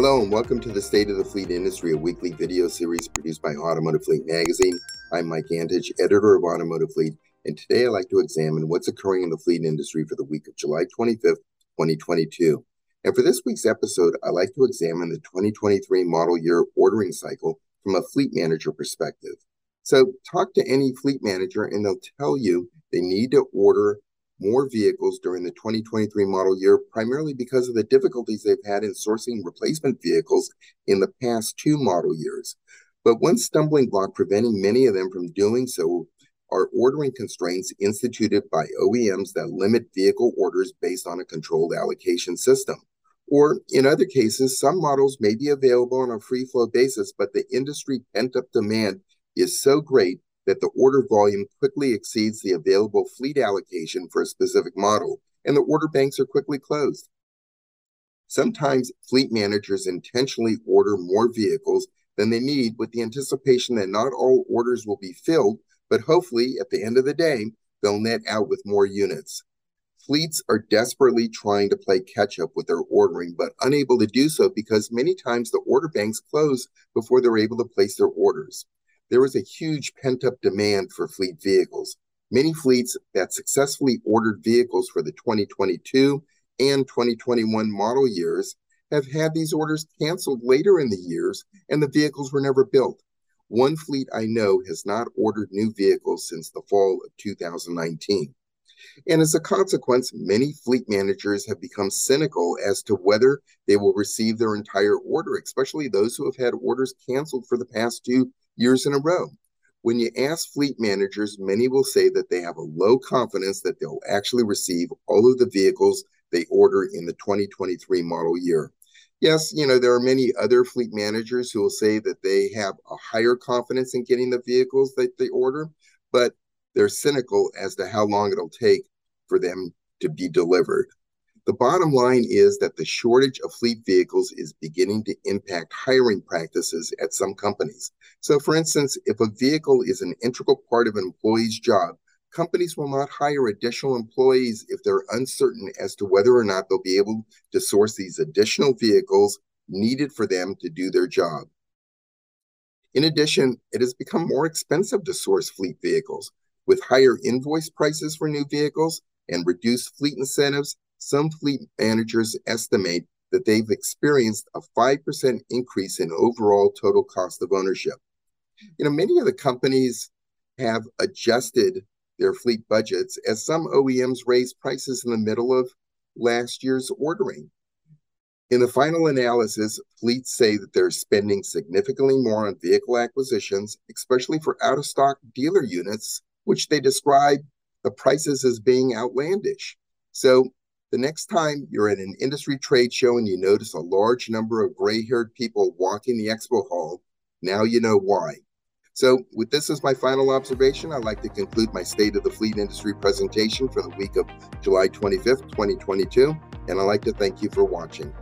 Hello and welcome to the State of the Fleet Industry, a weekly video series produced by Automotive Fleet Magazine. I'm Mike Antich, editor of Automotive Fleet, and today I'd like to examine what's occurring in the fleet industry for the week of July 25th, 2022. And for this week's episode, I'd like to examine the 2023 model year ordering cycle from a fleet manager perspective. So, talk to any fleet manager, and they'll tell you they need to order more vehicles during the 2023 model year, primarily because of the difficulties they've had in sourcing replacement vehicles in the past two model years. But one stumbling block preventing many of them from doing so are ordering constraints instituted by OEMs that limit vehicle orders based on a controlled allocation system. Or in other cases, some models may be available on a free flow basis, but the industry pent up demand is so great that the order volume quickly exceeds the available fleet allocation for a specific model, and the order banks are quickly closed. Sometimes fleet managers intentionally order more vehicles than they need with the anticipation that not all orders will be filled, but hopefully at the end of the day, they'll net out with more units. Fleets are desperately trying to play catch up with their ordering, but unable to do so because many times the order banks close before they're able to place their orders there was a huge pent up demand for fleet vehicles. Many fleets that successfully ordered vehicles for the 2022 and 2021 model years have had these orders canceled later in the years and the vehicles were never built. One fleet I know has not ordered new vehicles since the fall of 2019. And as a consequence, many fleet managers have become cynical as to whether they will receive their entire order, especially those who have had orders canceled for the past two years in a row. When you ask fleet managers, many will say that they have a low confidence that they'll actually receive all of the vehicles they order in the 2023 model year. Yes, you know, there are many other fleet managers who will say that they have a higher confidence in getting the vehicles that they order, but they're cynical as to how long it'll take for them to be delivered. The bottom line is that the shortage of fleet vehicles is beginning to impact hiring practices at some companies. So, for instance, if a vehicle is an integral part of an employee's job, companies will not hire additional employees if they're uncertain as to whether or not they'll be able to source these additional vehicles needed for them to do their job. In addition, it has become more expensive to source fleet vehicles. With higher invoice prices for new vehicles and reduced fleet incentives, some fleet managers estimate that they've experienced a 5% increase in overall total cost of ownership. You know, many of the companies have adjusted their fleet budgets as some OEMs raised prices in the middle of last year's ordering. In the final analysis, fleets say that they're spending significantly more on vehicle acquisitions, especially for out of stock dealer units, which they describe the prices as being outlandish. So the next time you're at an industry trade show and you notice a large number of gray haired people walking the expo hall, now you know why. So, with this as my final observation, I'd like to conclude my State of the Fleet Industry presentation for the week of July 25th, 2022, and I'd like to thank you for watching.